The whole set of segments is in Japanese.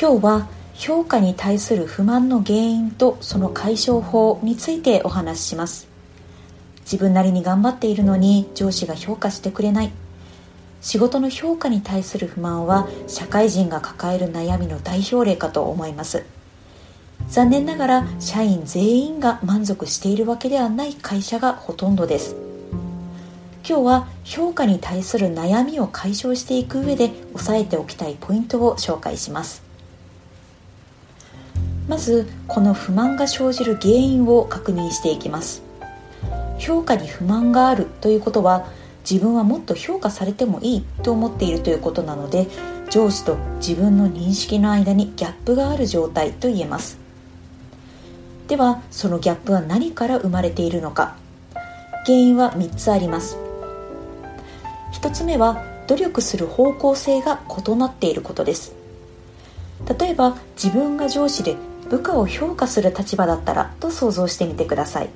今日は評価に対する不満の原因とその解消法についてお話しします。自分なりに頑張っているのに上司が評価してくれない。仕事の評価に対する不満は社会人が抱える悩みの代表例かと思います。残念ながら社員全員が満足しているわけではない会社がほとんどです。今日は評価に対する悩みを解消していく上で押さえておきたいポイントを紹介します。まずこの不満が生じる原因を確認していきます。評価に不満があるということは自分はもっと評価されてもいいと思っているということなので上司と自分の認識の間にギャップがある状態と言えます。ではそのギャップは何から生まれているのか。原因は3つあります。1つ目は努力する方向性が異なっていることです。例えば自分が上司で部下を評価する立場だったらと想像してみてください。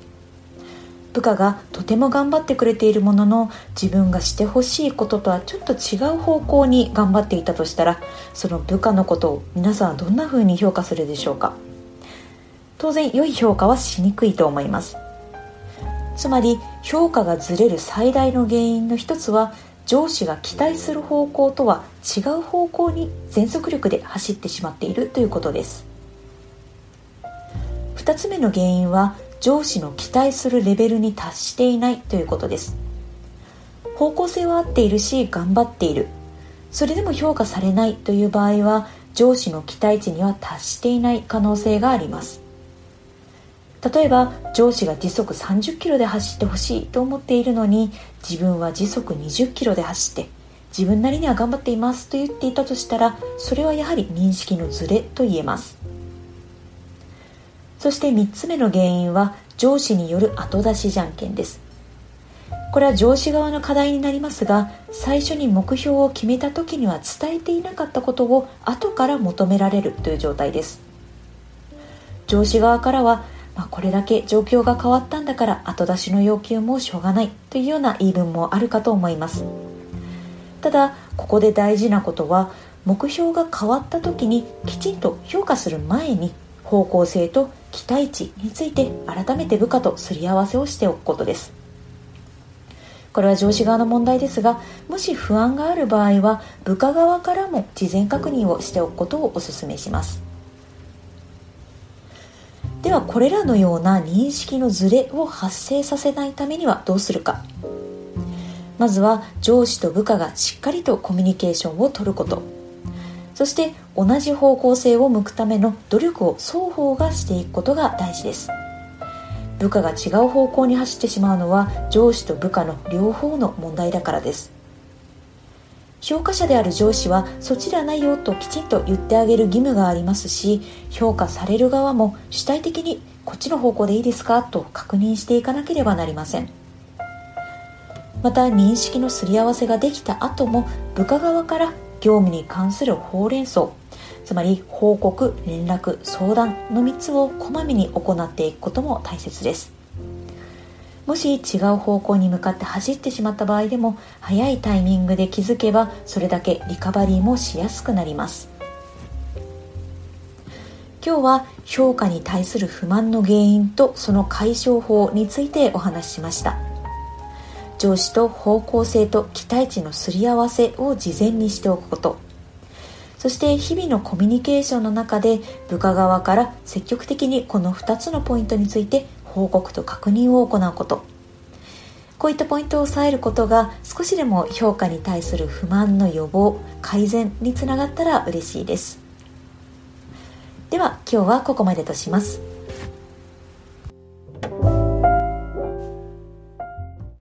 部下がとても頑張ってくれているものの自分がしてほしいこととはちょっと違う方向に頑張っていたとしたらその部下のことを皆さんはどんな風に評価するでしょうか。当然良い評価はしにくいと思います。つまり評価がずれる最大の原因の一つは上司が期待する方向とは違う方向に全速力で走ってしまっているということです。2つ目の原因は上司の期待するレベルに達していないということです。方向性は合っているし頑張っている。それでも評価されないという場合は上司の期待値には達していない可能性があります。例えば上司が時速30キロで走ってほしいと思っているのに自分は時速20キロで走って自分なりには頑張っていますと言っていたとしたらそれはやはり認識のズレと言えます。そして3つ目の原因は上司による後出しじゃんけんです。これは上司側の課題になりますが最初に目標を決めた時には伝えていなかったことを後から求められるという状態です。上司側からは、まあ、これだけ状況が変わったんだから後出しの要求もしょうがないというような言い分もあるかと思います。ただここで大事なことは目標が変わった時にきちんと評価する前に方向性と期待値について改めて部下とすり合わせをしておくことです。これは上司側の問題ですがもし不安がある場合は部下側からも事前確認をしておくことをお勧めします。ではこれらのような認識のズレを発生させないためにはどうするか。まずは上司と部下がしっかりとコミュニケーションをとること。そして同じ方向性を向くための努力を双方がしていくことが大事です。部下が違う方向に走ってしまうのは上司と部下の両方の問題だからです。評価者である上司はそちらないよときちんと言ってあげる義務がありますし評価される側も主体的にこっちの方向でいいですか？と確認していかなければなりません。また認識のすり合わせができた後も部下側から業務に関するほうれん草つまり報告連絡相談の3つをこまめに行っていくことも大切です。もし違う方向に向かって走ってしまった場合でも早いタイミングで気づけばそれだけリカバリーもしやすくなります。今日は評価に対する不満の原因とその解消法についてお話ししました。上司と方向性と期待値のすり合わせを事前にしておくこと。そして日々のコミュニケーションの中で部下側から積極的にこの2つのポイントについて報告と確認を行うこと。こういったポイントを押さえることが少しでも評価に対する不満の予防改善につながったら嬉しいです。では今日はここまでとします。